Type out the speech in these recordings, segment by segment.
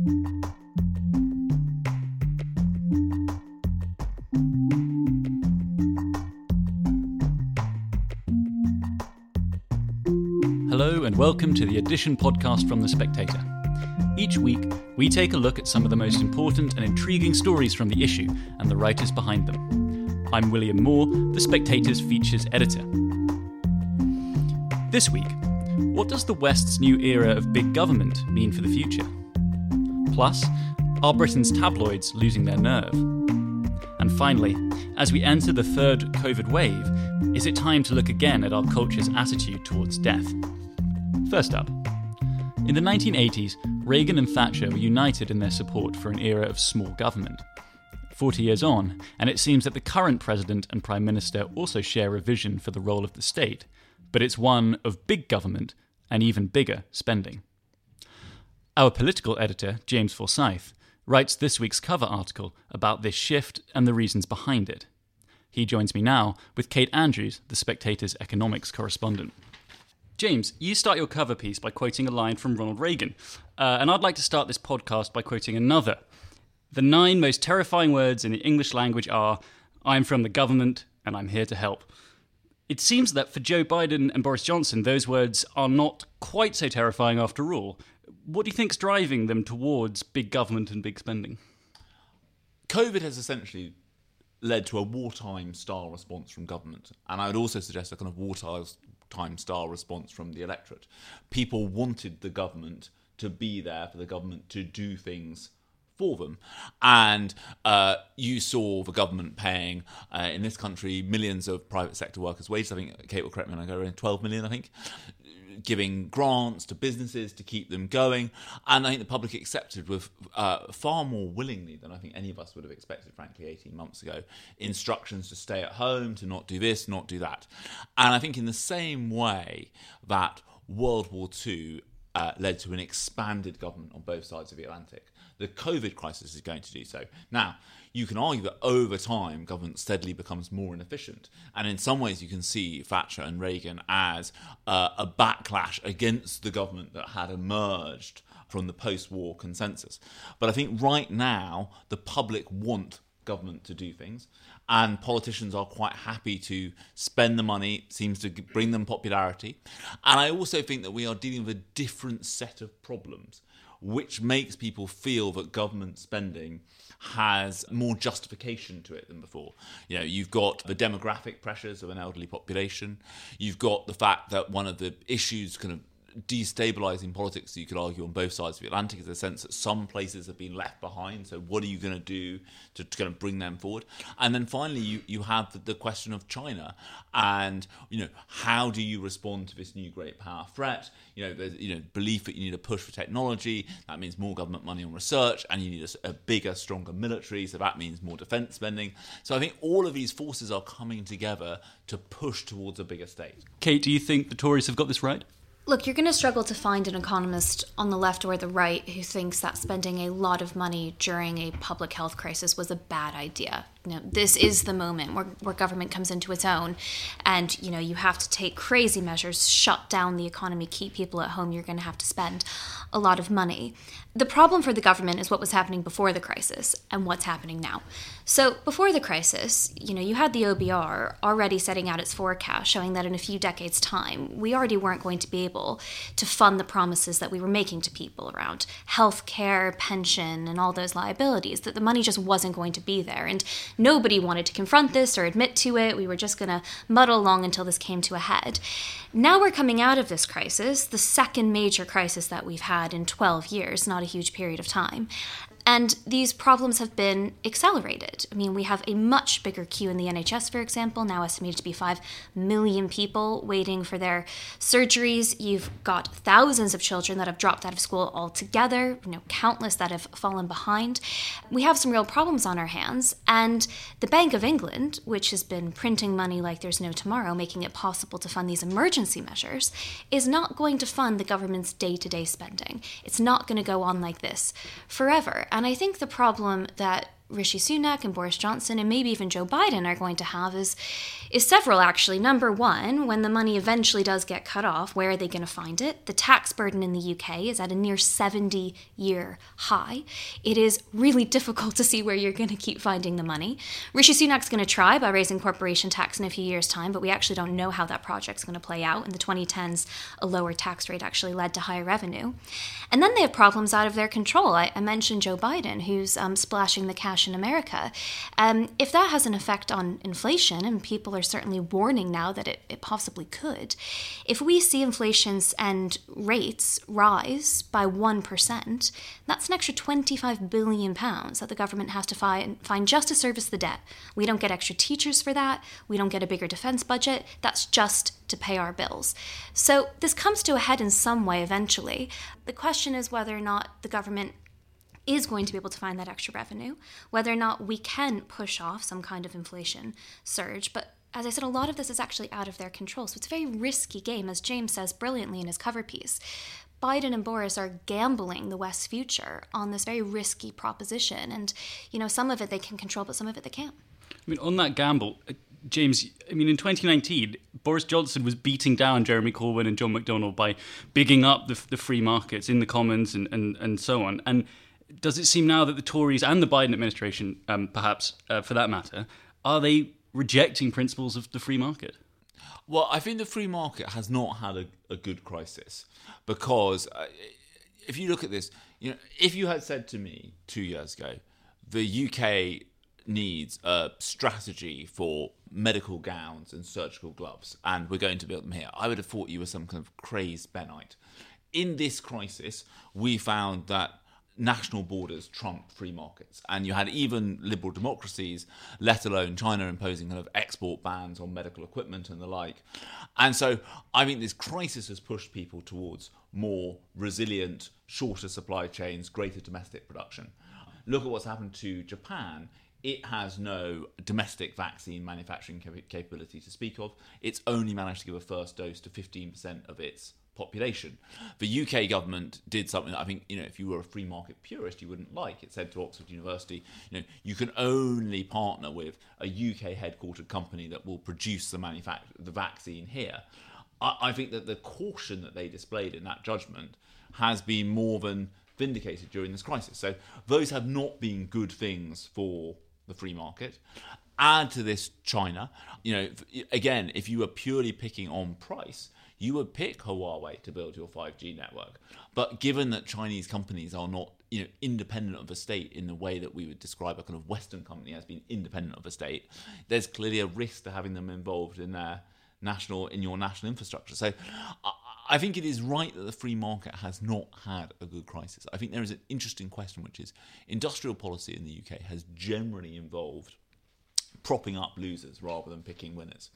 Hello, and welcome to the Edition podcast from The Spectator. Each week, we take a look at some of the most important and intriguing stories from the issue and the writers behind them. I'm William Moore, The Spectator's features editor. This week, what does the West's new era of big government mean for the future? Plus, are Britain's tabloids losing their nerve? And finally, as we enter the third COVID wave, is it time to look again at our culture's attitude towards death? First up, in the 1980s, Reagan and Thatcher were united in their support for an era of small government. 40 years on, and it seems that the current president and prime minister also share a vision for the role of the state, but it's one of big government and even bigger spending. Our political editor, James Forsyth, writes this week's cover article about this shift and the reasons behind it. He joins me now with Kate Andrews, the Spectator's economics correspondent. James, you start your cover piece by quoting a line from Ronald Reagan, uh, and I'd like to start this podcast by quoting another. The nine most terrifying words in the English language are I'm from the government and I'm here to help. It seems that for Joe Biden and Boris Johnson, those words are not quite so terrifying after all. What do you think's driving them towards big government and big spending? COVID has essentially led to a wartime style response from government. And I would also suggest a kind of wartime style response from the electorate. People wanted the government to be there for the government to do things for them. And uh, you saw the government paying, uh, in this country, millions of private sector workers' wages. I think Kate will correct me when I go around 12 million, I think giving grants to businesses to keep them going. And I think the public accepted with uh, far more willingly than I think any of us would have expected, frankly, 18 months ago, instructions to stay at home, to not do this, not do that. And I think in the same way that World War II uh, led to an expanded government on both sides of the Atlantic, the COVID crisis is going to do so. Now, you can argue that over time, government steadily becomes more inefficient. And in some ways, you can see Thatcher and Reagan as uh, a backlash against the government that had emerged from the post war consensus. But I think right now, the public want government to do things, and politicians are quite happy to spend the money, seems to bring them popularity. And I also think that we are dealing with a different set of problems which makes people feel that government spending has more justification to it than before. You know, you've got the demographic pressures of an elderly population. You've got the fact that one of the issues kind of destabilizing politics, you could argue, on both sides of the Atlantic is the sense that some places have been left behind. So, what are you going to do to, to kind of bring them forward? And then finally, you, you have the, the, question of China and, you know, how do you respond to this new great power threat? You know, there's, you know, belief that you need a push for technology. That means more government money on research and you need a, a bigger, stronger military. So, that means more defense spending. So, I think all of these forces are coming together to push towards a bigger state. Kate, do you think the Tories have got this right? Look, you're going to struggle to find an economist on the left or the right who thinks that spending a lot of money during a public health crisis was a bad idea. You know, this is the moment where, where government comes into its own, and you know you have to take crazy measures, shut down the economy, keep people at home. You're going to have to spend a lot of money. The problem for the government is what was happening before the crisis and what's happening now. So, before the crisis, you know, you had the OBR already setting out its forecast showing that in a few decades' time, we already weren't going to be able to fund the promises that we were making to people around health care, pension, and all those liabilities, that the money just wasn't going to be there. And nobody wanted to confront this or admit to it. We were just going to muddle along until this came to a head. Now we're coming out of this crisis, the second major crisis that we've had in 12 years, not a huge period of time. And these problems have been accelerated. I mean, we have a much bigger queue in the NHS, for example, now estimated to be 5 million people waiting for their surgeries. You've got thousands of children that have dropped out of school altogether, you know, countless that have fallen behind. We have some real problems on our hands. And the Bank of England, which has been printing money like there's no tomorrow, making it possible to fund these emergency measures, is not going to fund the government's day to day spending. It's not going to go on like this forever. And I think the problem that Rishi Sunak and Boris Johnson and maybe even Joe Biden are going to have is is several actually. Number one, when the money eventually does get cut off, where are they going to find it? The tax burden in the UK is at a near 70 year high. It is really difficult to see where you're going to keep finding the money. Rishi Sunak's going to try by raising corporation tax in a few years' time, but we actually don't know how that project's going to play out. In the 2010s, a lower tax rate actually led to higher revenue. And then they have problems out of their control. I, I mentioned Joe Biden, who's um, splashing the cash in America. Um, if that has an effect on inflation, and people are certainly warning now that it, it possibly could, if we see inflations and rates rise by 1%, that's an extra 25 billion pounds that the government has to find, find just to service the debt. We don't get extra teachers for that. We don't get a bigger defense budget. That's just to pay our bills. So this comes to a head in some way eventually. The question is whether or not the government is going to be able to find that extra revenue, whether or not we can push off some kind of inflation surge. But as I said, a lot of this is actually out of their control. So it's a very risky game, as James says brilliantly in his cover piece. Biden and Boris are gambling the West's future on this very risky proposition. And, you know, some of it they can control, but some of it they can't. I mean, on that gamble, uh, James, I mean, in 2019, Boris Johnson was beating down Jeremy Corbyn and John McDonnell by bigging up the, the free markets in the Commons and, and, and so on. And does it seem now that the Tories and the Biden administration, um, perhaps uh, for that matter, are they rejecting principles of the free market? Well, I think the free market has not had a, a good crisis because uh, if you look at this, you know, if you had said to me two years ago, the UK needs a strategy for medical gowns and surgical gloves, and we're going to build them here, I would have thought you were some kind of crazed Bennite. In this crisis, we found that national borders trump free markets. And you had even liberal democracies, let alone China, imposing kind of export bans on medical equipment and the like. And so I think this crisis has pushed people towards more resilient, shorter supply chains, greater domestic production. Look at what's happened to Japan. It has no domestic vaccine manufacturing capability to speak of. It's only managed to give a first dose to 15% of its population. The UK government did something that I think, you know, if you were a free market purist, you wouldn't like. It said to Oxford University, you know, you can only partner with a UK headquartered company that will produce the manufacture the vaccine here. I, I think that the caution that they displayed in that judgment has been more than vindicated during this crisis. So those have not been good things for the free market. Add to this China, you know, again, if you were purely picking on price, you would pick Huawei to build your 5G network. But given that Chinese companies are not you know, independent of a state in the way that we would describe a kind of Western company as being independent of a state, there's clearly a risk to having them involved in their national in your national infrastructure. So I think it is right that the free market has not had a good crisis. I think there is an interesting question, which is industrial policy in the UK has generally involved propping up losers rather than picking winners.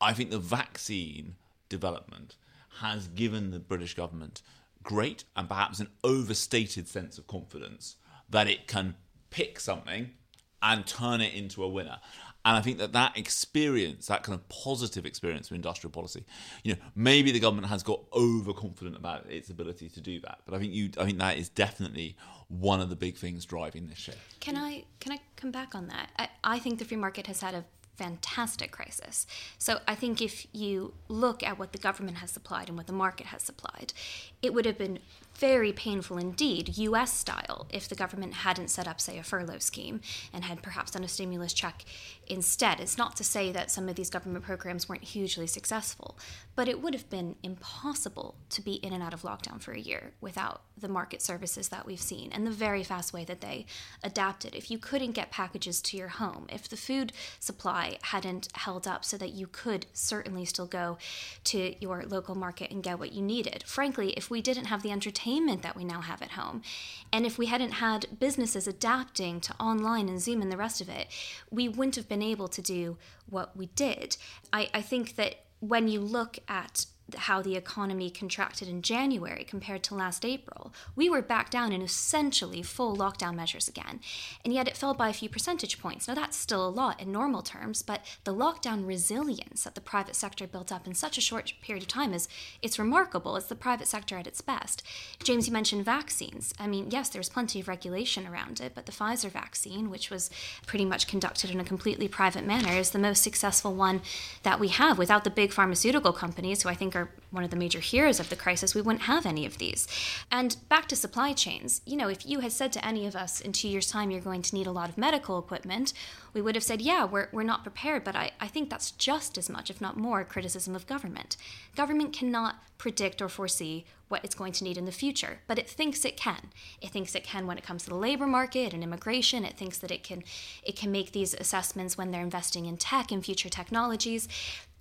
I think the vaccine development has given the British government great and perhaps an overstated sense of confidence that it can pick something and turn it into a winner. And I think that that experience, that kind of positive experience with industrial policy, you know, maybe the government has got overconfident about its ability to do that. But I think you, I think that is definitely one of the big things driving this shift. Can I, can I come back on that? I, I think the free market has had a fantastic crisis. So I think if you look at what the government has supplied and what the market has supplied, it would have been very painful indeed, US style, if the government hadn't set up, say, a furlough scheme and had perhaps done a stimulus check instead. It's not to say that some of these government programs weren't hugely successful, but it would have been impossible to be in and out of lockdown for a year without the market services that we've seen and the very fast way that they adapted. If you couldn't get packages to your home, if the food supply hadn't held up so that you could certainly still go to your local market and get what you needed. Frankly, if we didn't have the entertainment that we now have at home, and if we hadn't had businesses adapting to online and Zoom and the rest of it, we wouldn't have been able to do what we did. I, I think that when you look at how the economy contracted in January compared to last April, we were back down in essentially full lockdown measures again. And yet it fell by a few percentage points. Now, that's still a lot in normal terms, but the lockdown resilience that the private sector built up in such a short period of time is it's remarkable. It's the private sector at its best. James, you mentioned vaccines. I mean, yes, there's plenty of regulation around it, but the Pfizer vaccine, which was pretty much conducted in a completely private manner, is the most successful one that we have without the big pharmaceutical companies who I think are are one of the major heroes of the crisis, we wouldn't have any of these. And back to supply chains, you know, if you had said to any of us in two years' time you're going to need a lot of medical equipment, we would have said, yeah, we're, we're not prepared. But I, I think that's just as much, if not more, criticism of government. Government cannot predict or foresee what it's going to need in the future, but it thinks it can. It thinks it can when it comes to the labor market and immigration. It thinks that it can it can make these assessments when they're investing in tech and future technologies.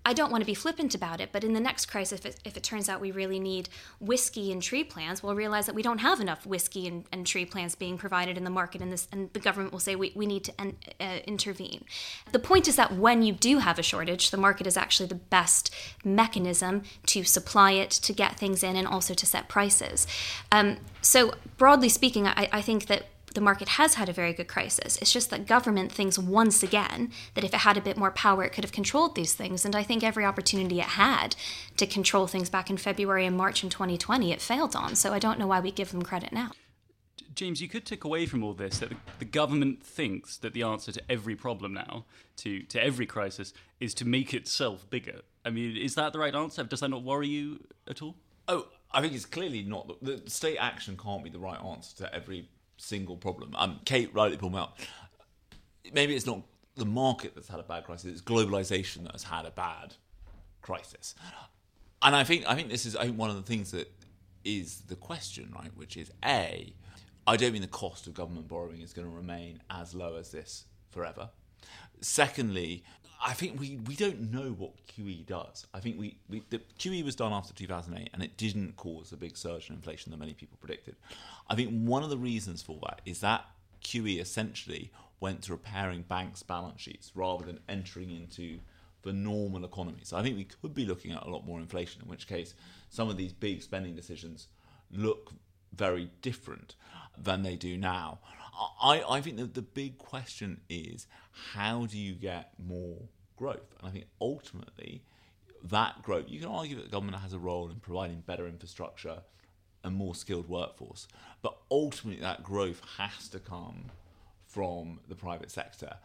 I don't want to be flippant about it, but in the next crisis, if it, if it turns out we really need whiskey and tree plants, we'll realize that we don't have enough whiskey and, and tree plants being provided in the market, and, this, and the government will say we, we need to en, uh, intervene. The point is that when you do have a shortage, the market is actually the best mechanism to supply it, to get things in, and also to set prices. Um, so, broadly speaking, I, I think that the market has had a very good crisis. It's just that government thinks once again that if it had a bit more power, it could have controlled these things. And I think every opportunity it had to control things back in February and March in 2020, it failed on. So I don't know why we give them credit now. James, you could take away from all this that the, the, government thinks that the answer to every problem now, to, to every crisis, is to make itself bigger. I mean, is that the right answer? Does that not worry you at all? Oh, I think it's clearly not. The, the state action can't be the right answer to every single problem. Um, Kate rightly pulled me out. Maybe it's not the market that's had a bad crisis; it's globalization that has had a bad crisis. And I think I think this is I think one of the things that is the question, right? Which is a, I don't mean the cost of government borrowing is going to remain as low as this forever. Secondly, I think we, we don't know what QE does. I think we, we the QE was done after 2008 and it didn't cause the big surge in inflation that many people predicted. I think one of the reasons for that is that QE essentially went to repairing banks' balance sheets rather than entering into the normal economy. So I think we could be looking at a lot more inflation, in which case some of these big spending decisions look very different than they do now. I, I think that the big question is how do you get more growth? And I think ultimately that growth, you can argue that government has a role in providing better infrastructure and more skilled workforce, but ultimately that growth has to come from the private sector.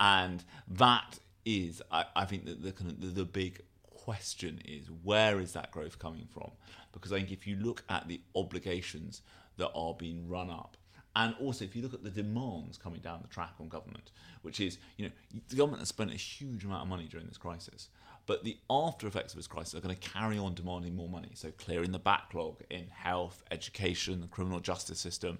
And that is, I, I think that the, the, the big question is where is that growth coming from? Because I think if you look at the obligations that are being run up and also, if you look at the demands coming down the track on government, which is, you know, the government has spent a huge amount of money during this crisis, but the after effects of this crisis are going to carry on demanding more money. So clearing the backlog in health, education, the criminal justice system.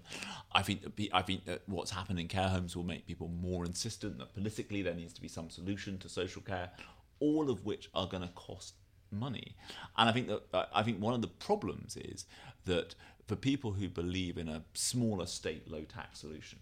I think I think that what's happened in care homes will make people more insistent that politically there needs to be some solution to social care. All of which are going to cost money. And I think that I think one of the problems is that for people who believe in a smaller state low tax solution,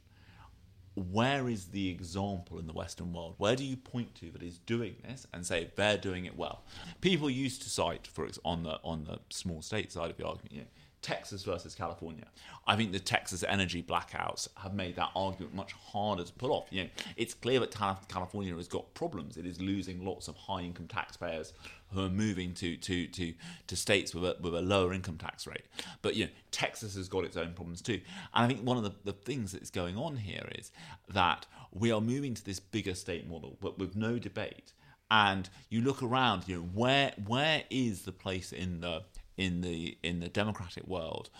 where is the example in the Western world? Where do you point to that is doing this and say they're doing it well? People used to cite, for on the on the small state side of the argument, you know, Texas versus California. I think the Texas energy blackouts have made that argument much harder to pull off. You know, it's clear that California has got problems. It is losing lots of high income taxpayers who are moving to to to, to states with a, with a lower income tax rate. But you know, Texas has got its own problems too. And I think one of the, the things that's going on here is that we are moving to this bigger state model, but with no debate. And you look around, you know, where where is the place in the in the in the democratic world,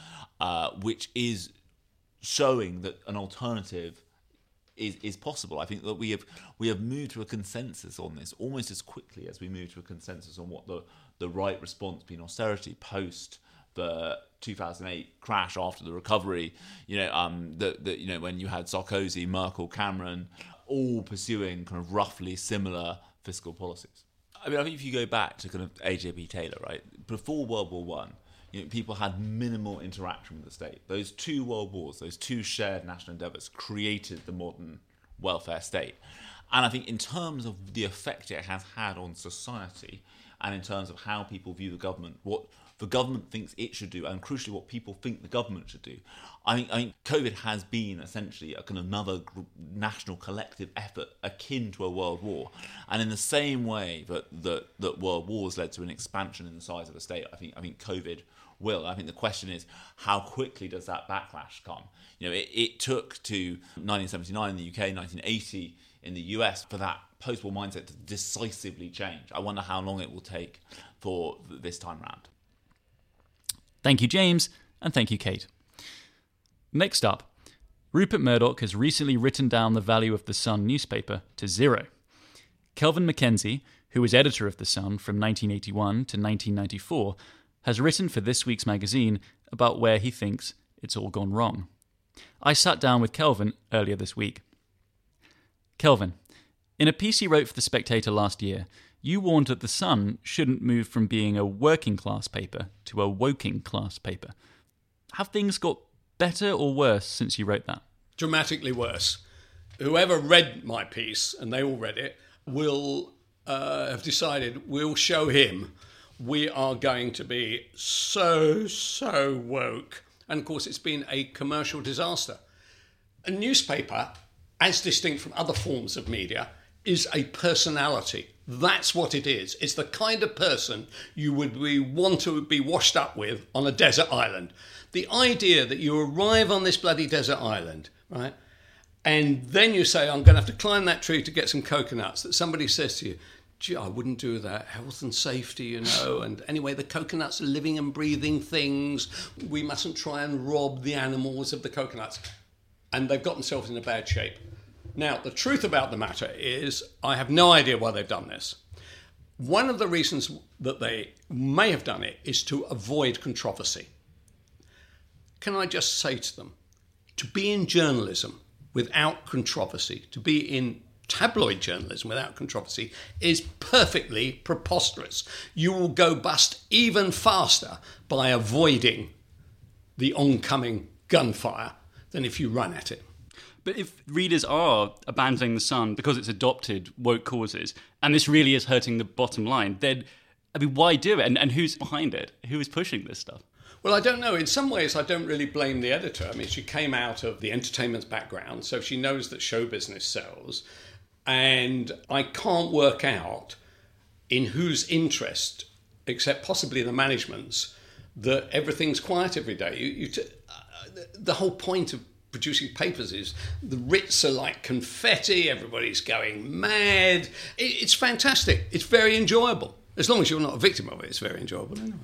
uh, which is showing that an alternative is, is possible. I think that we have we have moved to a consensus on this almost as quickly as we moved to a consensus on what the the right response being austerity post the 2008 crash after the recovery. You know, um, that you know when you had Sarkozy, Merkel, Cameron, all pursuing kind of roughly similar fiscal policies. I mean, I think if you go back to kind of AJP Taylor, right before World War One you know, people had minimal interaction with the state. Those two world wars, those two shared national endeavours, created the modern welfare state. And I think, in terms of the effect it has had on society, and in terms of how people view the government, what the government thinks it should do, and crucially, what people think the government should do. I think, I COVID has been essentially a kind of another national collective effort akin to a world war, and in the same way that, that that world wars led to an expansion in the size of a state, I think I think COVID will. I think the question is how quickly does that backlash come? You know, it, it took to 1979 in the UK, 1980 in the US for that post-war mindset to decisively change. I wonder how long it will take for this time round. Thank you, James, and thank you, Kate. Next up, Rupert Murdoch has recently written down the value of the Sun newspaper to zero. Kelvin MacKenzie, who was editor of the Sun from 1981 to 1994, has written for this week's magazine about where he thinks it's all gone wrong. I sat down with Kelvin earlier this week. Kelvin, in a piece he wrote for The Spectator last year, you warned that The Sun shouldn't move from being a working class paper to a woking class paper. Have things got better or worse since you wrote that? Dramatically worse. Whoever read my piece, and they all read it, will uh, have decided we'll show him we are going to be so, so woke. And of course, it's been a commercial disaster. A newspaper, as distinct from other forms of media, is a personality. That's what it is. It's the kind of person you would be, want to be washed up with on a desert island. The idea that you arrive on this bloody desert island, right? And then you say, I'm going to have to climb that tree to get some coconuts. That somebody says to you, gee, I wouldn't do that. Health and safety, you know. And anyway, the coconuts are living and breathing things. We mustn't try and rob the animals of the coconuts. And they've got themselves in a bad shape. Now, the truth about the matter is, I have no idea why they've done this. One of the reasons that they may have done it is to avoid controversy. Can I just say to them, to be in journalism without controversy, to be in tabloid journalism without controversy is perfectly preposterous. You will go bust even faster by avoiding the oncoming gunfire than if you run at it. But if readers are abandoning the Sun because it's adopted woke causes, and this really is hurting the bottom line, then I mean, why do it? And, and who's behind it? Who is pushing this stuff? Well, I don't know. In some ways, I don't really blame the editor. I mean, she came out of the entertainment background, so she knows that show business sells. And I can't work out in whose interest, except possibly the management's, that everything's quiet every day. You, you t- uh, the whole point of producing papers is the writs are like confetti, everybody's going mad. It, it's fantastic. It's very enjoyable. As long as you're not a victim of it, it's very enjoyable anyway.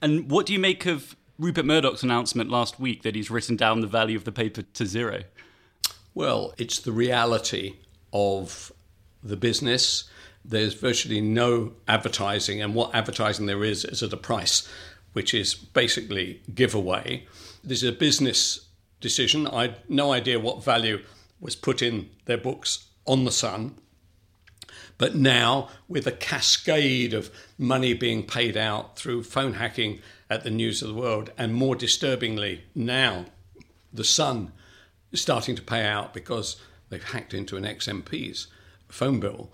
And what do you make of Rupert Murdoch's announcement last week that he's written down the value of the paper to zero? Well, it's the reality of the business. There's virtually no advertising, and what advertising there is is at a price which is basically giveaway. This is a business decision. I had no idea what value was put in their books on the Sun. But now, with a cascade of money being paid out through phone hacking at the News of the World, and more disturbingly, now the Sun is starting to pay out because they've hacked into an ex MP's phone bill,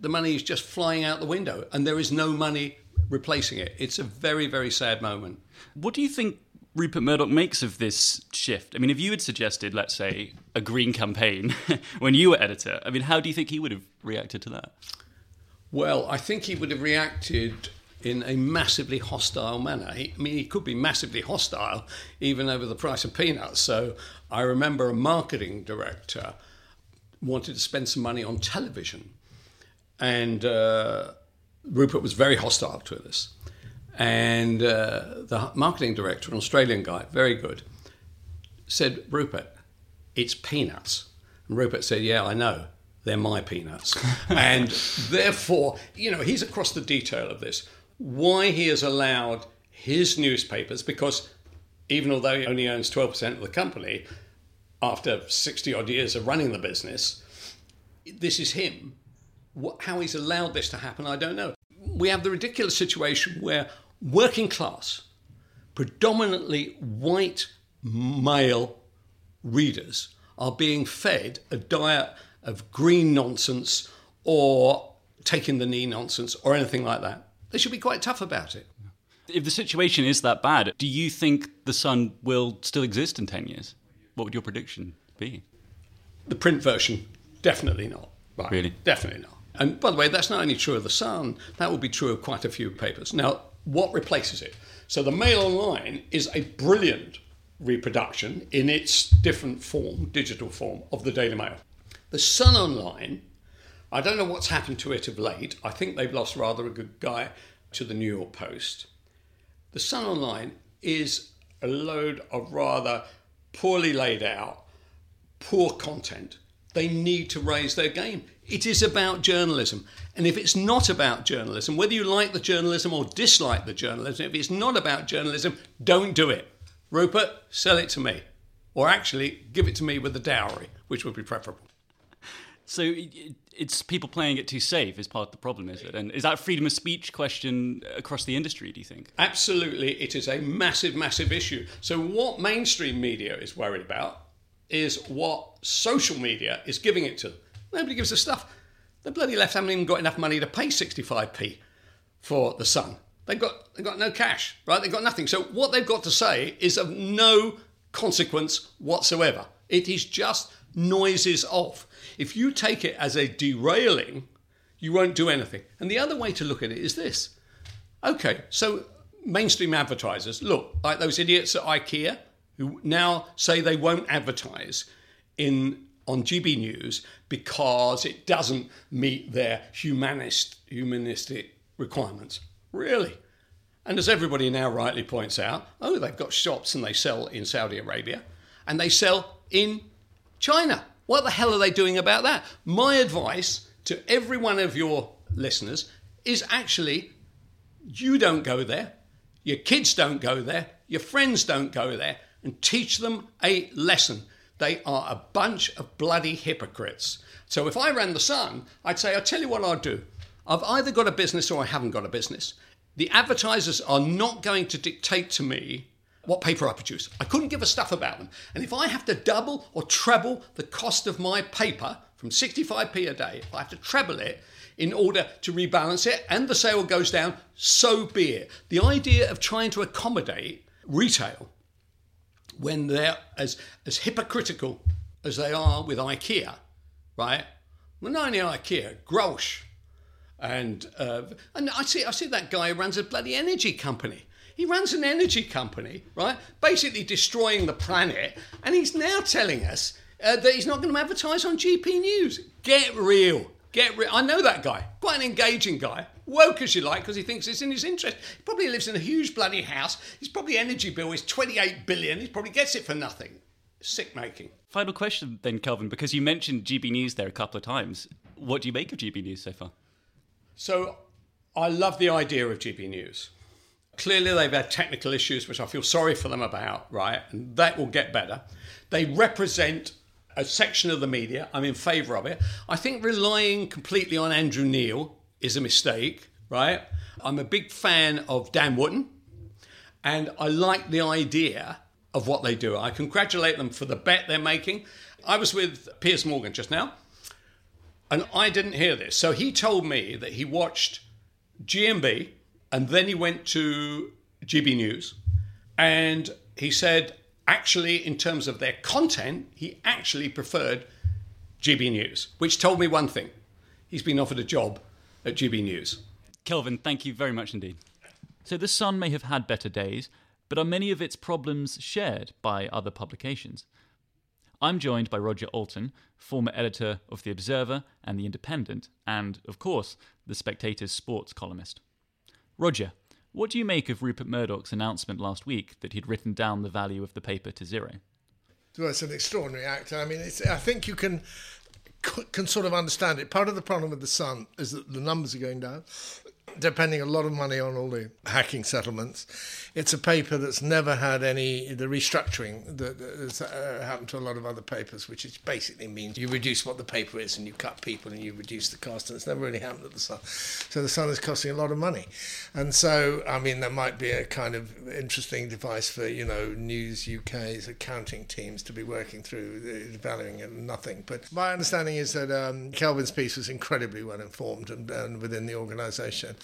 the money is just flying out the window and there is no money replacing it. It's a very, very sad moment. What do you think Rupert Murdoch makes of this shift? I mean, if you had suggested, let's say, a green campaign when you were editor, I mean, how do you think he would have reacted to that? Well, I think he would have reacted in a massively hostile manner. He, I mean, he could be massively hostile even over the price of peanuts. So I remember a marketing director wanted to spend some money on television. And uh, Rupert was very hostile to this. And uh, the marketing director, an Australian guy, very good, said, Rupert, it's peanuts. And Rupert said, Yeah, I know. They're my peanuts. and therefore, you know, he's across the detail of this. Why he has allowed his newspapers, because even although he only owns 12% of the company, after 60 odd years of running the business, this is him. What, how he's allowed this to happen, I don't know. We have the ridiculous situation where working class, predominantly white male readers are being fed a diet of green nonsense or taking the knee nonsense or anything like that. They should be quite tough about it. If the situation is that bad, do you think the Sun will still exist in 10 years? What would your prediction be? The print version, definitely not. Right. Really? Definitely not. And by the way, that's not only true of the Sun, that will be true of quite a few papers. Now, what replaces it? So the Mail Online is a brilliant reproduction in its different form, digital form, of the Daily Mail. The Sun Online, I don't know what's happened to it of late. I think they've lost rather a good guy to the New York Post. The Sun Online is a load of rather poorly laid out, poor content. They need to raise their game. It is about journalism. And if it's not about journalism, whether you like the journalism or dislike the journalism, if it's not about journalism, don't do it. Rupert, sell it to me. Or actually, give it to me with the dowry, which would be preferable. So it- it's people playing it too safe is part of the problem, is it? And is that freedom of speech question across the industry, do you think? Absolutely, it is a massive, massive issue. So, what mainstream media is worried about is what social media is giving it to them. Nobody gives a stuff. The bloody left haven't even got enough money to pay 65p for the Sun. They've got, they've got no cash, right? They've got nothing. So, what they've got to say is of no consequence whatsoever. It is just noises off. If you take it as a derailing, you won't do anything. And the other way to look at it is this Okay, so mainstream advertisers, look, like those idiots at IKEA who now say they won't advertise in on GB News because it doesn't meet their humanist humanistic requirements. Really? And as everybody now rightly points out, oh, they've got shops and they sell in Saudi Arabia and they sell in China. What the hell are they doing about that? My advice to every one of your listeners is actually you don't go there, your kids don't go there, your friends don't go there, and teach them a lesson. They are a bunch of bloody hypocrites. So if I ran the Sun, I'd say, I'll tell you what I'll do. I've either got a business or I haven't got a business. The advertisers are not going to dictate to me what paper I produce. I couldn't give a stuff about them. And if I have to double or treble the cost of my paper from 65p a day, if I have to treble it in order to rebalance it and the sale goes down, so be it. The idea of trying to accommodate retail when they're as, as hypocritical as they are with IKEA, right? Well, not only IKEA, Grolsch. And, uh, and I see, I see that guy who runs a bloody energy company. He runs an energy company, right? Basically destroying the planet. And he's now telling us uh, that he's not going to advertise on GB News. Get real. Get real. I know that guy. Quite an engaging guy. Woke as you like because he thinks it's in his interest. He probably lives in a huge bloody house. His probably energy bill is 28 billion. He probably gets it for nothing. Sick making. Final question then, Kelvin, because you mentioned GB News there a couple of times. What do you make of GB News so far? So I love the idea of GB News. Clearly, they've had technical issues, which I feel sorry for them about, right? And that will get better. They represent a section of the media. I'm in favour of it. I think relying completely on Andrew Neil is a mistake, right? I'm a big fan of Dan Wootton, and I like the idea of what they do. I congratulate them for the bet they're making. I was with Piers Morgan just now, and I didn't hear this. So he told me that he watched GMB and then he went to GB News and he said, actually, in terms of their content, he actually preferred GB News, which told me one thing he's been offered a job at GB News. Kelvin, thank you very much indeed. So the Sun may have had better days, but are many of its problems shared by other publications? I'm joined by Roger Alton, former editor of The Observer and The Independent, and, of course, The Spectator's sports columnist. Roger, what do you make of Rupert Murdoch's announcement last week that he'd written down the value of the paper to zero? Well, it's an extraordinary act. I mean, I think you can can sort of understand it. Part of the problem with the Sun is that the numbers are going down. Depending a lot of money on all the hacking settlements, it's a paper that's never had any the restructuring that has uh, happened to a lot of other papers, which is basically means you reduce what the paper is and you cut people and you reduce the cost, and it's never really happened at the Sun. So the Sun is costing a lot of money, and so I mean there might be a kind of interesting device for you know News UK's accounting teams to be working through uh, valuing it nothing. But my understanding is that um, Kelvin's piece was incredibly well informed and, and within the organisation.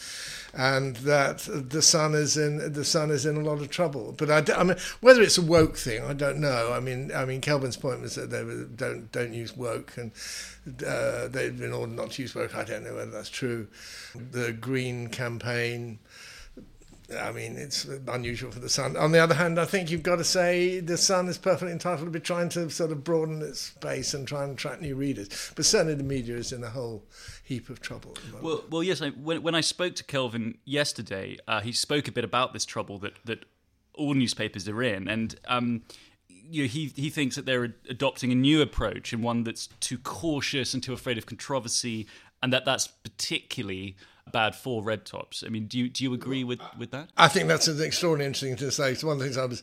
And that the Sun is in the Sun is in a lot of trouble. But I, I mean, whether it's a woke thing, I don't know. I mean, I mean, Kelvin's point was that they were, don't don't use woke, and uh, they've been ordered not to use woke. I don't know whether that's true. The Green campaign. I mean, it's unusual for the Sun. On the other hand, I think you've got to say the Sun is perfectly entitled to be trying to sort of broaden its base and try and attract new readers. But certainly the media is in a whole heap of trouble. Well, well, yes. I, when, when I spoke to Kelvin yesterday, uh, he spoke a bit about this trouble that that all newspapers are in, and um, you know, he he thinks that they're adopting a new approach and one that's too cautious and too afraid of controversy, and that that's particularly bad for red tops. I mean, do you do you agree with, with that? I think that's an extraordinarily interesting to say. It's one of the things I was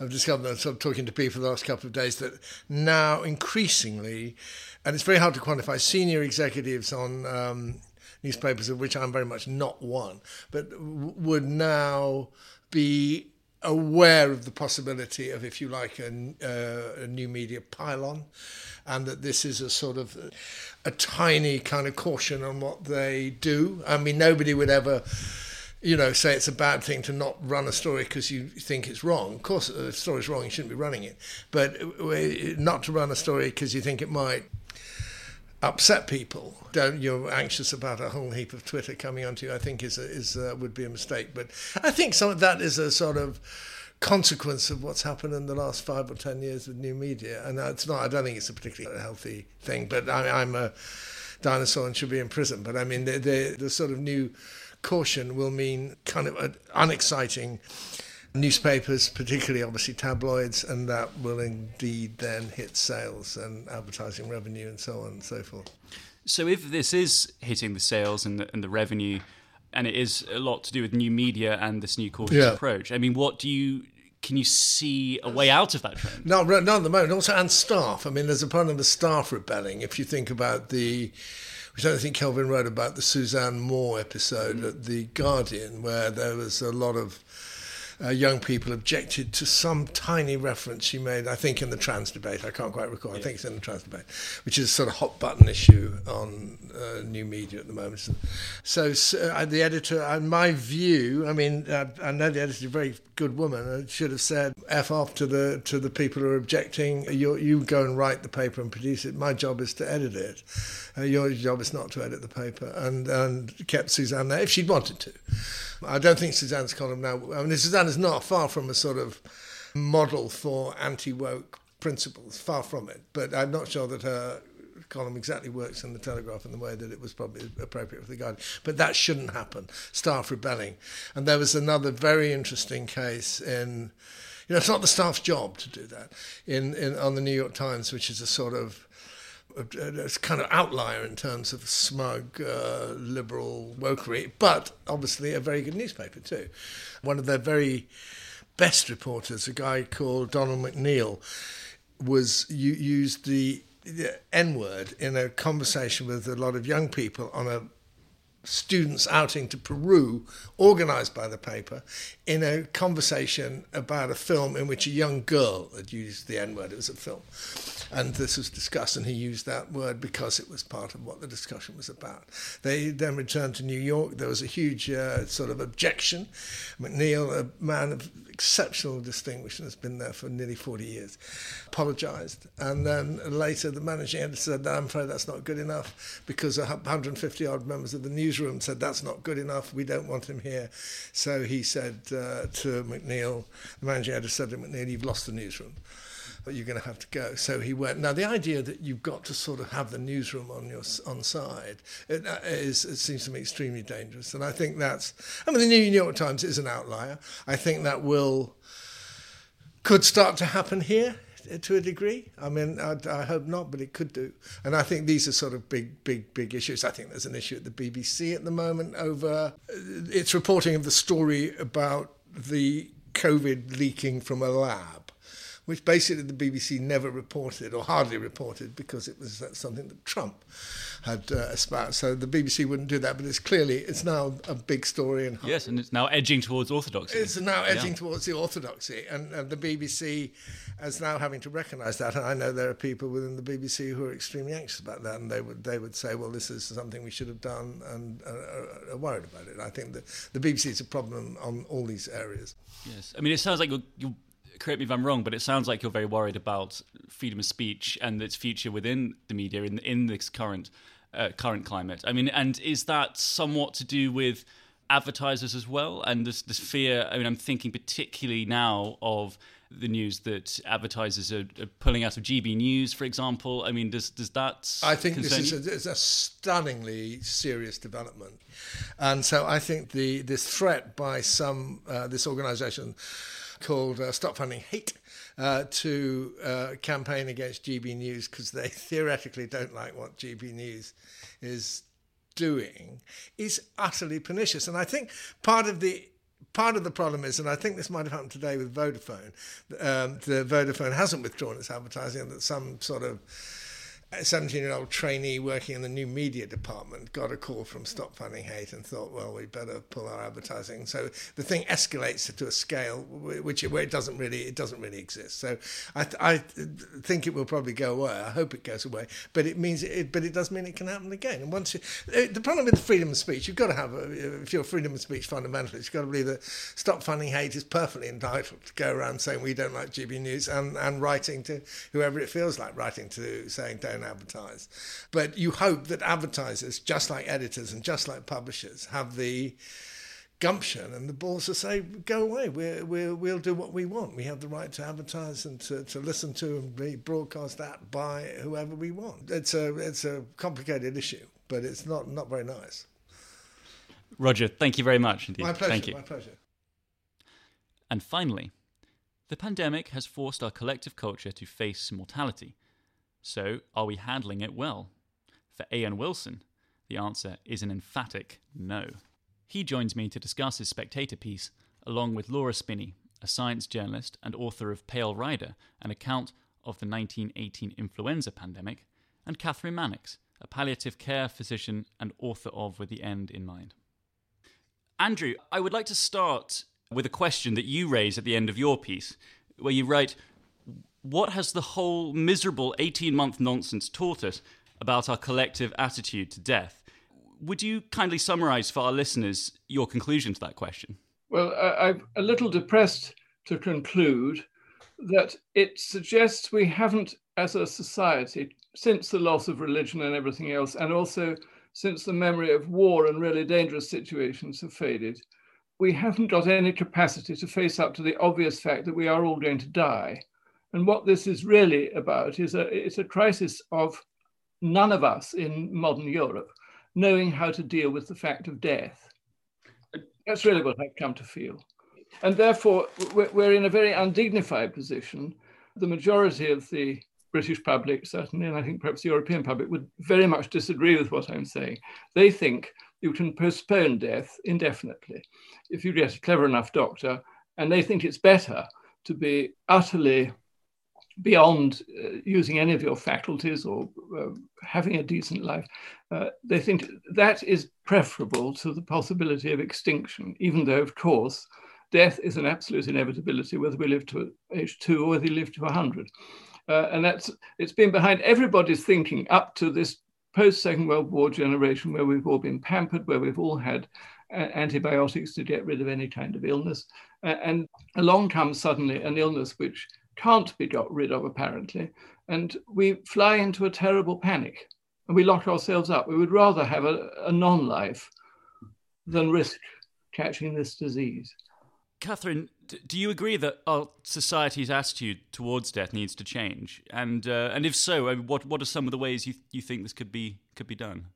I've discovered sort of talking to people the last couple of days that now increasingly, and it's very hard to quantify, senior executives on um, newspapers, of which I'm very much not one, but would now be aware of the possibility of, if you like, a, uh, a new media pylon, and that this is a sort of a tiny kind of caution on what they do. I mean, nobody would ever you know, say it's a bad thing to not run a story because you think it's wrong. Of course, if a story's wrong, you shouldn't be running it. But not to run a story because you think it might upset people. Don't you're anxious about a whole heap of Twitter coming onto you? I think is a, is a, would be a mistake. But I think some of that is a sort of consequence of what's happened in the last five or ten years with new media, and it's not. I don't think it's a particularly healthy thing. But I, am a dinosaur and should be in prison. But I mean, the, the, the sort of new caution will mean kind of unexciting newspapers, particularly obviously tabloids, and that will indeed then hit sales and advertising revenue and so on and so forth. So, if this is hitting the sales and the, and the revenue, and it is a lot to do with new media and this new cautious yeah. approach, I mean, what do you can you see a way out of that trend? No, not at the moment. Also, and staff. I mean, there's a problem with staff rebelling. If you think about the which I think Kelvin wrote about the Suzanne Moore episode at The Guardian, where there was a lot of uh, young people objected to some tiny reference she made, I think, in the trans debate. I can't quite recall. Yeah. I think it's in the trans debate, which is a sort of hot button issue on uh, new media at the moment. So, so uh, the editor, in my view, I mean, uh, I know the editor is a very good woman. I should have said f off to the to the people who are objecting. You you go and write the paper and produce it. My job is to edit it. Uh, your job is not to edit the paper. And and kept Suzanne there if she'd wanted to. I don't think Suzanne's column now. I mean, Suzanne is not far from a sort of model for anti woke principles. Far from it. But I'm not sure that her column exactly works in the Telegraph in the way that it was probably appropriate for the Guardian. But that shouldn't happen. Staff rebelling. And there was another very interesting case in. You know, it's not the staff's job to do that. In, in on the New York Times, which is a sort of it's kind of outlier in terms of smug uh, liberal wokery, but obviously a very good newspaper too. One of their very best reporters, a guy called Donald McNeil, was used the, the N word in a conversation with a lot of young people on a students outing to Peru, organised by the paper, in a conversation about a film in which a young girl had used the N word. It was a film. And this was discussed, and he used that word because it was part of what the discussion was about. They then returned to New York. There was a huge uh, sort of objection. McNeil, a man of exceptional distinction, has been there for nearly 40 years, apologised. And then later, the managing editor said, no, I'm afraid that's not good enough because 150 odd members of the newsroom said, That's not good enough. We don't want him here. So he said uh, to McNeil, the managing editor said to McNeil, You've lost the newsroom you're going to have to go. So he went. Now the idea that you've got to sort of have the newsroom on your on side it, uh, it seems to me extremely dangerous. And I think that's. I mean, the New York Times is an outlier. I think that will could start to happen here to a degree. I mean, I, I, hope not, but it could do. And I think these are sort of big, big, big issues. I think there's an issue at the BBC at the moment over its reporting of the story about the COVID leaking from a lab which basically the BBC never reported or hardly reported because it was something that Trump had uh, espoused. So the BBC wouldn't do that, but it's clearly it's now a big story. And yes, and it's now edging towards orthodoxy. It's now edging yeah. towards the orthodoxy, and, and the BBC is now having to recognise that. And I know there are people within the BBC who are extremely anxious about that, and they would they would say, well, this is something we should have done, and uh, are worried about it. I think that the BBC is a problem on all these areas. Yes, I mean, it sounds like you're, you're correct me if I'm wrong, but it sounds like you're very worried about freedom of speech and its future within the media in in this current uh, current climate. I mean, and is that somewhat to do with advertisers as well? And this, this fear. I mean, I'm thinking particularly now of the news that advertisers are, are, pulling out of GB News, for example. I mean, does does that? I think this is a, a, stunningly serious development, and so I think the this threat by some uh, this organisation called uh, Stop Funding Hate uh, to uh, campaign against GB News because they theoretically don't like what GB News is doing is utterly pernicious. And I think part of the part of the problem is, and I think this might have happened today with Vodafone, um, the Vodafone hasn't withdrawn its advertising, and that some sort of a 17 year old trainee working in the new media department got a call from Stop Funding Hate and thought, well, we better pull our advertising. So the thing escalates to a scale which where it doesn't really it doesn't really exist. So I, I think it will probably go away. I hope it goes away, but it means it, but it does mean it can happen again. And once you, uh, the problem with freedom of speech, you've got to have a, if you're freedom of speech fundamentalist, you've got to believe that Stop Funding Hate is perfectly entitled to go around saying we don't like GB News and and writing to whoever it feels like writing to saying don't advertise. But you hope that advertisers, just like editors and just like publishers, have the gumption and the balls to say, go away, we're, we're, we'll do what we want. We have the right to advertise and to, to listen to and be broadcast at by whoever we want. It's a, it's a complicated issue, but it's not, not very nice. Roger, thank you very much indeed. My pleasure, thank you. my pleasure. And finally, the pandemic has forced our collective culture to face mortality. So, are we handling it well? For A.N. Wilson, the answer is an emphatic no. He joins me to discuss his Spectator piece, along with Laura Spinney, a science journalist and author of Pale Rider, an account of the 1918 influenza pandemic, and Kathryn Mannix, a palliative care physician and author of With the End in Mind. Andrew, I would like to start with a question that you raise at the end of your piece, where you write what has the whole miserable 18 month nonsense taught us about our collective attitude to death? Would you kindly summarize for our listeners your conclusion to that question? Well, I'm a little depressed to conclude that it suggests we haven't, as a society, since the loss of religion and everything else, and also since the memory of war and really dangerous situations have faded, we haven't got any capacity to face up to the obvious fact that we are all going to die. And what this is really about is a, it's a crisis of none of us in modern Europe knowing how to deal with the fact of death. That's really what I've come to feel. And therefore, we're in a very undignified position. The majority of the British public, certainly, and I think perhaps the European public, would very much disagree with what I'm saying. They think you can postpone death indefinitely if you get a clever enough doctor, and they think it's better to be utterly beyond uh, using any of your faculties or uh, having a decent life, uh, they think that is preferable to the possibility of extinction, even though, of course, death is an absolute inevitability, whether we live to age two or whether we live to 100. Uh, and that's it's been behind everybody's thinking up to this post Second World War generation where we've all been pampered, where we've all had uh, antibiotics to get rid of any kind of illness. And along comes suddenly an illness which can't be got rid of, apparently. And we fly into a terrible panic and we lock ourselves up. We would rather have a, a non life than risk catching this disease. Kathryn, do you agree that our society's attitude towards death needs to change? And uh, and if so, what what are some of the ways you you think this could be could be done?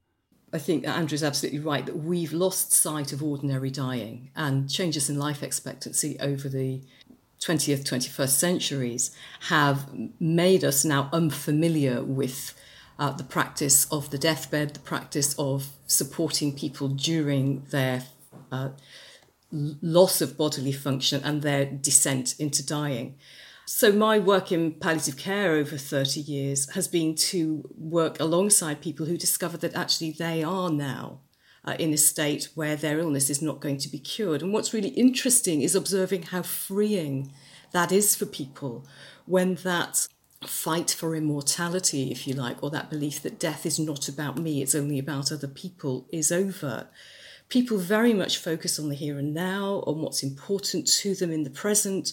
I think that Andrew's absolutely right that we've lost sight of ordinary dying and changes in life expectancy over the 20th, 21st centuries have made us now unfamiliar with uh, the practice of the deathbed, the practice of supporting people during their uh, loss of bodily function and their descent into dying. So, my work in palliative care over 30 years has been to work alongside people who discover that actually they are now uh, in a state where their illness is not going to be cured. And what's really interesting is observing how freeing that is for people when that fight for immortality, if you like, or that belief that death is not about me, it's only about other people, is over. People very much focus on the here and now, on what's important to them in the present,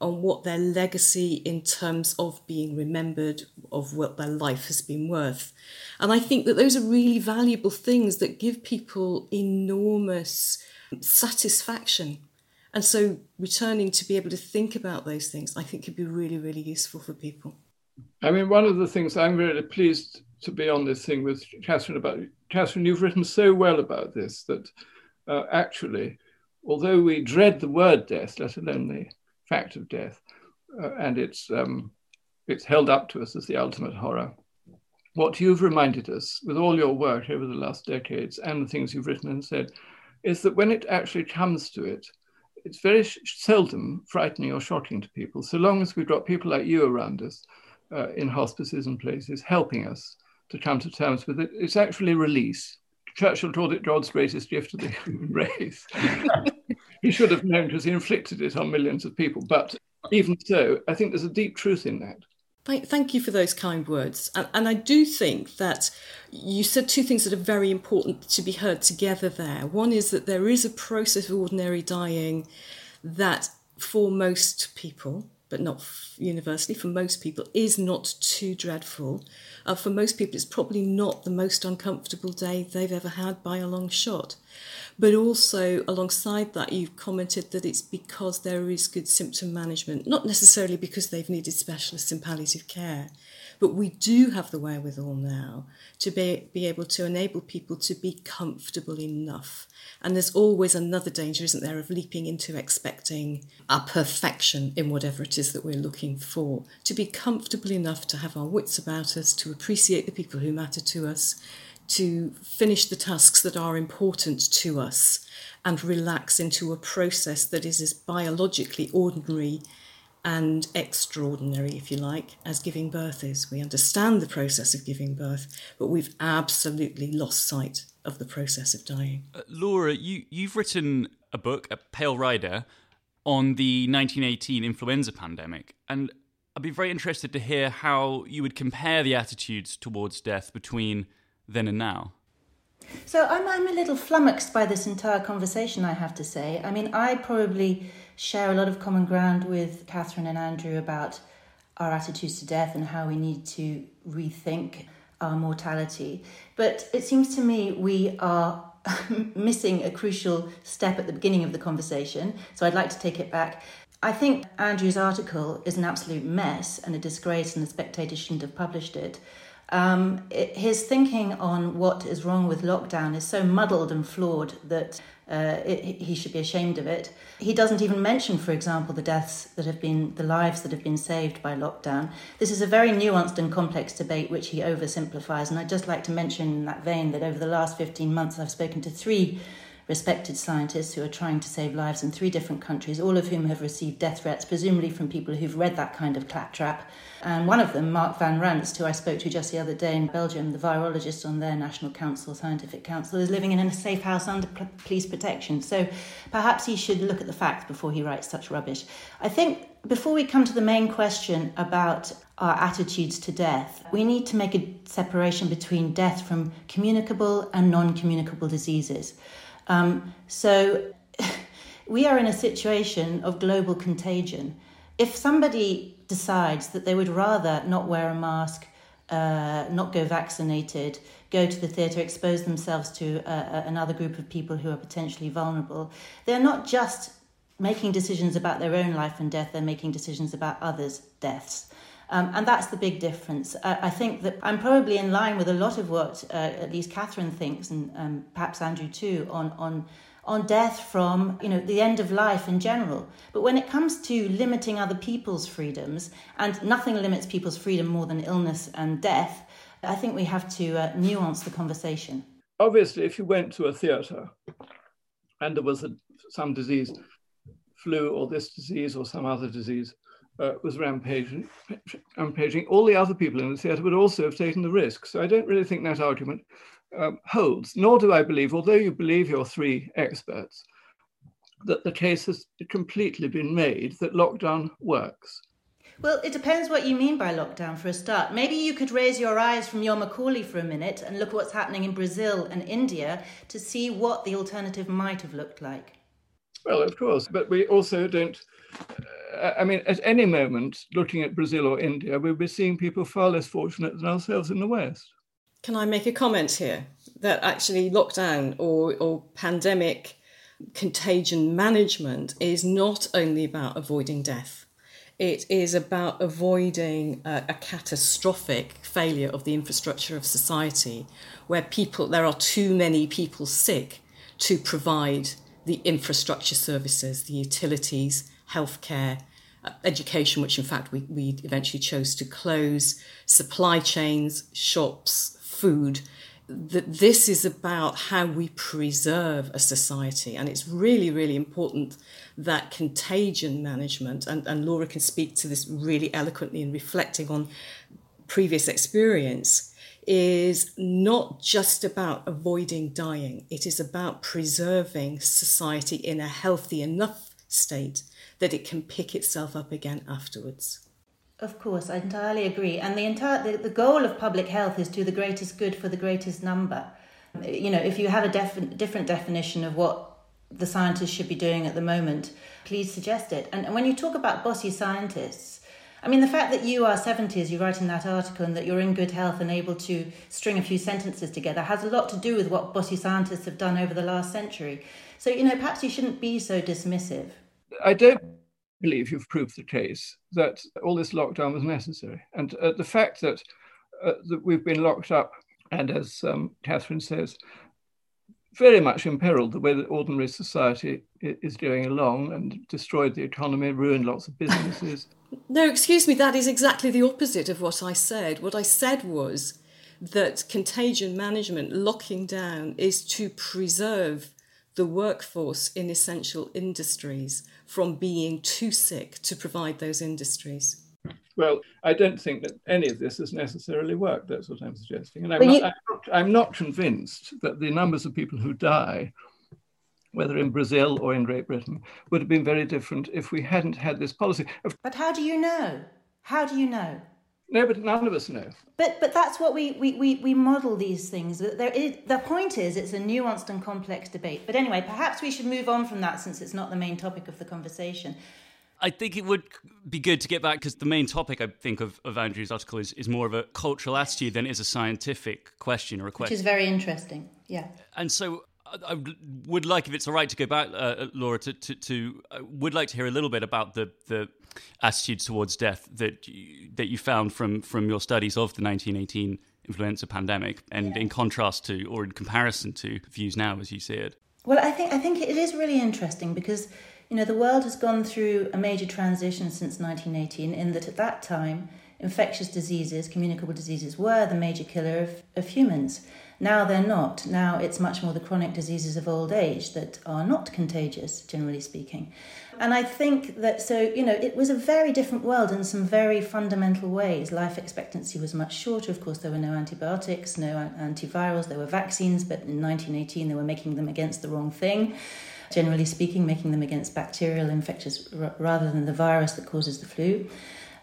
on what their legacy in terms of being remembered, of what their life has been worth. And I think that those are really valuable things that give people enormous satisfaction. And so returning to be able to think about those things, I think could be really, really useful for people. I mean, one of the things I'm really pleased to be on this thing with Kathryn about, Kathryn, you've written so well about this that uh, actually, although we dread the word death, let alone the fact of death, uh, and it's um, it's held up to us as the ultimate horror. What you've reminded us with all your work over the last decades and the things you've written and said is that when it actually comes to it, it's very seldom frightening or shocking to people, so long as we've got people like you around us uh, in hospices and places helping us to come to terms with it. It's actually release. Churchill called it God's greatest gift to the human race. he should have known because he inflicted it on millions of people. But even so, I think there's a deep truth in that. Thank you for those kind words. And, and, I do think that you said two things that are very important to be heard together there. One is that there is a process of ordinary dying that, for most people, but not universally, for most people, is not too dreadful. Uh, for most people, it's probably not the most uncomfortable day they've ever had by a long shot. But also, alongside that, you've commented that it's because there is good symptom management, not necessarily because they've needed specialists in palliative care, but we do have the wherewithal now to be, be able to enable people to be comfortable enough. And there's always another danger, isn't there, of leaping into expecting a perfection in whatever it is that we're looking for. To be comfortable enough to have our wits about us, to appreciate the people who matter to us, to finish the tasks that are important to us, and relax into a process that is as biologically ordinary and extraordinary, if you like, as giving birth is. We understand the process of giving birth, but we've absolutely lost sight of the process of dying. Uh, Laura, you, you've written a book, A Pale Rider, on the 1918 influenza pandemic. And I'd be very interested to hear how you would compare the attitudes towards death between then and now. So I'm, I'm a little flummoxed by this entire conversation, I have to say. I mean, I probably share a lot of common ground with Kathryn and Andrew about our attitudes to death and how we need to rethink our mortality. But it seems to me we are missing a crucial step at the beginning of the conversation. So I'd like to take it back. I think Andrew's article is an absolute mess and a disgrace, and the spectator shouldn't have published it. Um, it, his thinking on what is wrong with lockdown is so muddled and flawed that uh, it, he should be ashamed of it. He doesn't even mention, for example, the deaths that have been, the lives that have been saved by lockdown. This is a very nuanced and complex debate which he oversimplifies. And I'd just like to mention in that vein that over the last 15 months, I've spoken to three respected scientists who are trying to save lives in three different countries, all of whom have received death threats, presumably from people who've read that kind of claptrap. And one of them, Marc Van Ranst, who I spoke to just the other day in Belgium, the virologist on their National Council, Scientific Council, is living in a safe house under police protection. So perhaps he should look at the facts before he writes such rubbish. I think before we come to the main question about our attitudes to death, we need to make a separation between death from communicable and non communicable diseases. Um, so we are in a situation of global contagion. If somebody decides that they would rather not wear a mask, uh, not go vaccinated, go to the theatre, expose themselves to uh, another group of people who are potentially vulnerable, they're not just making decisions about their own life and death, they're making decisions about others' deaths. Um, and that's the big difference. I, I, think that I'm probably in line with a lot of what uh, at least Kathryn thinks, and um, perhaps Andrew too, on on on death from you know the end of life in general. But when it comes to limiting other people's freedoms, and nothing limits people's freedom more than illness and death, I think we have to uh, nuance the conversation. Obviously, if you went to a theatre and there was a, some disease, flu or this disease or some other disease, uh, was rampaging, rampaging, all the other people in the theatre would also have taken the risk. So I don't really think that argument um, holds, nor do I believe, although you believe your three experts, that the case has completely been made that lockdown works. Well, it depends what you mean by lockdown for a start. Maybe you could raise your eyes from your Macaulay for a minute and look at what's happening in Brazil and India to see what the alternative might have looked like. Well, of course, but we also don't. Uh, I mean, at any moment, looking at Brazil or India, we'll be seeing people far less fortunate than ourselves in the West. Can I make a comment here that actually lockdown or, or pandemic contagion management is not only about avoiding death? It is about avoiding a, a, catastrophic failure of the infrastructure of society, where people there are too many people sick to provide the infrastructure services, the utilities, healthcare, uh, education, which in fact we, we eventually chose to close, supply chains, shops, food that this is about how we preserve a society. And it's really, really important that contagion management, and, and Laura can speak to this really eloquently in reflecting on previous experience, is not just about avoiding dying, it is about preserving society in a healthy enough state that it can pick itself up again afterwards. Of course, I entirely agree. And the entire the, the goal of public health is to the greatest good for the greatest number. You know, if you have a def- different definition of what the scientists should be doing at the moment, please suggest it. And, and when you talk about bossy scientists, I mean, the fact that you are 70, as you write in that article, and that you're in good health and able to string a few sentences together has a lot to do with what bossy scientists have done over the last century. So, you know, perhaps you shouldn't be so dismissive. I don't believe you've proved the case that all this lockdown was necessary. And uh, the fact that, uh, that we've been locked up, and as um, Kathryn says, very much imperiled the way that ordinary society is going along and destroyed the economy, ruined lots of businesses. No, excuse me, that is exactly the opposite of what I said. What I said was that contagion management, locking down, is to preserve the workforce in essential industries from being too sick to provide those industries? Well, I don't think that any of this has necessarily worked. That's what I'm suggesting. And I'm, not, you... I'm, not, I'm not convinced that the numbers of people who die, whether in Brazil or in Great Britain, would have been very different if we hadn't had this policy. But how do you know? How do you know? No, but none of us know. But but that's what we we, we, we model these things. There is, the point is, it's a nuanced and complex debate. But anyway, perhaps we should move on from that since it's not the main topic of the conversation. I think it would be good to get back because the main topic I think of, of Andrew's article is, is more of a cultural attitude than it is a scientific question or a question. Which is very interesting, yeah. And so I would like, if it's all right, to go back, uh, Laura, to, to, to uh, would like to hear a little bit about the, the attitudes towards death that you, that you found from from your studies of the 1918 influenza pandemic, and yeah. in contrast to or in comparison to views now as you see it. Well, I think I think it is really interesting because you know the world has gone through a major transition since 1918 in that at that time infectious diseases, communicable diseases were the major killer of, of humans. Now they're not. Now it's much more the chronic diseases of old age that are not contagious, generally speaking. And I think that so, you know, it was a very different world in some very fundamental ways. Life expectancy was much shorter. Of course, there were no antibiotics, no antivirals, there were vaccines, but in 1918 they were making them against the wrong thing. Generally speaking, making them against bacterial infections rather than the virus that causes the flu.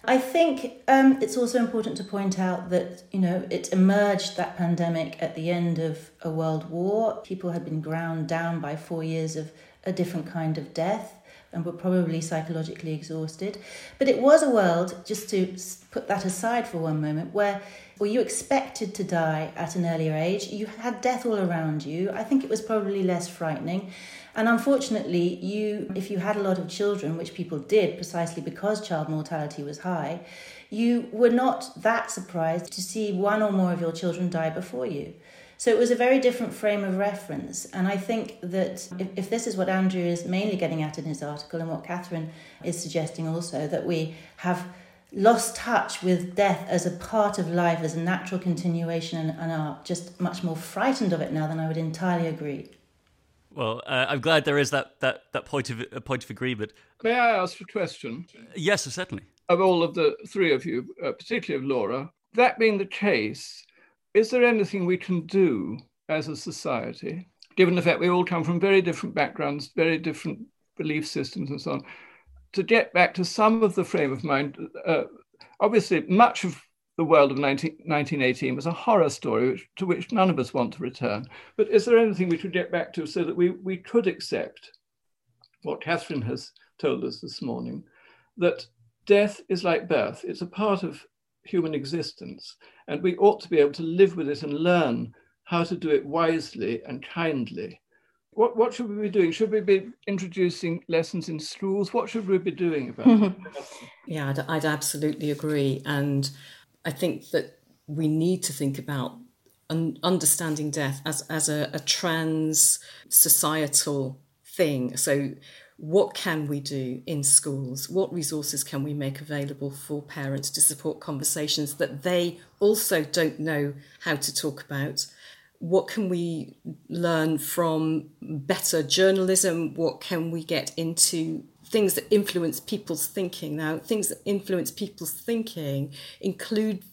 I think um, it's also important to point out that you know it emerged that pandemic at the end of a world war. People had been ground down by four years of a different kind of death and were probably psychologically exhausted. But it was a world, just to put that aside for one moment, where well, you expected to die at an earlier age. You had death all around you. I think it was probably less frightening. And unfortunately, you, if you had a lot of children, which people did precisely because child mortality was high, you were not that surprised to see one or more of your children die before you. So it was a very different frame of reference. And I think that if, if, this is what Andrew is mainly getting at in his article, and what Kathryn is suggesting also, that we have lost touch with death as a part of life, as a natural continuation, and, and are just much more frightened of it now, then I would entirely agree. Well, uh, I'm glad there is that, that, that point of a point of agreement. May I ask a question? yes, certainly. of all of the three of you, uh, particularly of Laura. That being the case, is there anything we can do as a society, given the fact we all come from very different backgrounds, very different belief systems, and so on, to get back to some of the frame of mind? Uh, obviously, much of the world of 19, 1918 was a horror story which, to which none of us want to return. But is there anything we should get back to so that we, we could accept what Kathryn has told us this morning that death is like birth, it's a part of human existence, and we ought to be able to live with it and learn how to do it wisely and kindly. What, what should we be doing? Should we be introducing lessons in schools? What should we be doing about it? Yeah, I'd, I'd absolutely agree. And I think that we need to think about un- understanding death as, as a, a trans societal thing. So, what can we do in schools? What resources can we make available for parents to support conversations that they also don't know how to talk about? What can we learn from better journalism? What can we get into things that influence people's thinking? Now, things that influence people's thinking include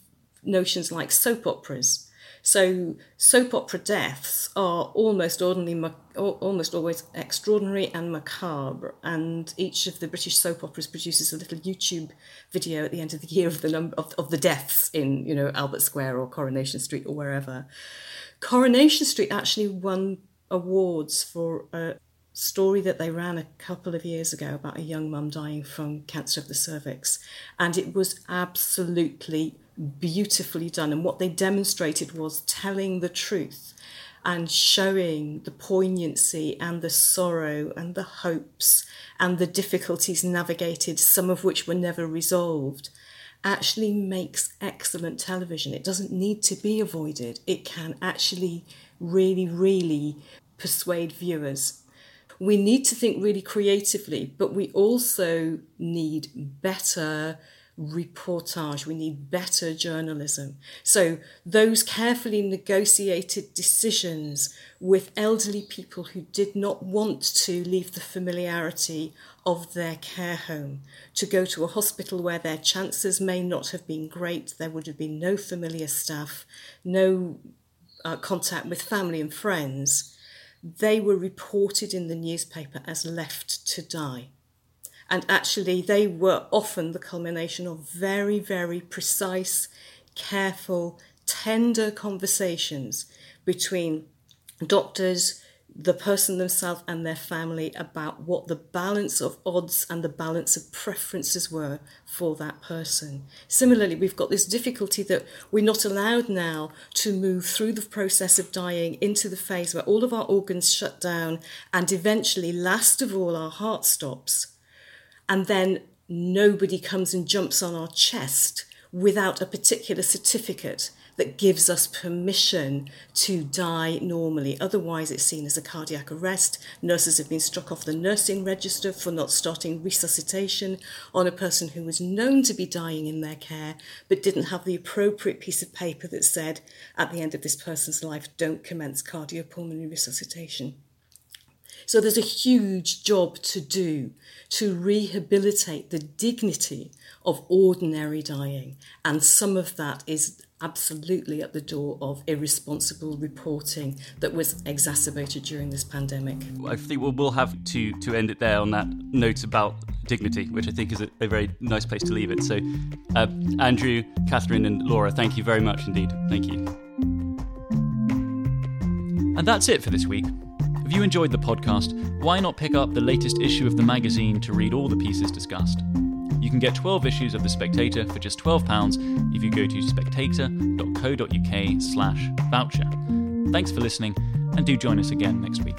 notions like soap operas so soap opera deaths are almost ordinary, almost always extraordinary and macabre. And each of the British soap operas produces a little YouTube video at the end of the year of the number of, of the deaths in, you know, Albert Square or Coronation Street or wherever. Coronation Street actually won awards for a story that they ran a couple of years ago about a young mum dying from cancer of the cervix. And it was absolutely beautifully done. And what they demonstrated was telling the truth and showing the poignancy and the sorrow and the hopes and the difficulties navigated, some of which were never resolved, actually makes excellent television. It doesn't need to be avoided, it can actually really, really persuade viewers. We need to think really creatively, but we also need better reportage. We need better journalism. So, those carefully negotiated decisions with elderly people who did not want to leave the familiarity of their care home to go to a hospital where their chances may not have been great, there would have been no familiar staff, no uh, contact with family and friends. They were reported in the newspaper as left to die. And actually, they were often the culmination of very, very precise, careful, tender conversations between doctors, the person themselves, and their family about what the balance of odds and the balance of preferences were for that person. Similarly, we've got this difficulty that we're not allowed now to move through the process of dying into the phase where all of our organs shut down and eventually, last of all, our heart stops and then nobody comes and jumps on our chest without a particular certificate that gives us permission to die normally. Otherwise, it's seen as a cardiac arrest. Nurses have been struck off the nursing register for not starting resuscitation on a person who was known to be dying in their care but didn't have the appropriate piece of paper that said, at the end of this person's life, don't commence cardiopulmonary resuscitation. So there's a huge job to do to rehabilitate the dignity of ordinary dying. And some of that is absolutely at the door of irresponsible reporting that was exacerbated during this pandemic. I think we'll, we'll have to, to end it there on that note about dignity, which I think is a, a very nice place to leave it. So, uh, Andrew, Kathryn, and Laura, thank you very much indeed. Thank you. And that's it for this week. If you enjoyed the podcast, why not pick up the latest issue of the magazine to read all the pieces discussed? You can get 12 issues of The Spectator for just £12 if you go to spectator.co.uk slash voucher. Thanks for listening, and do join us again next week.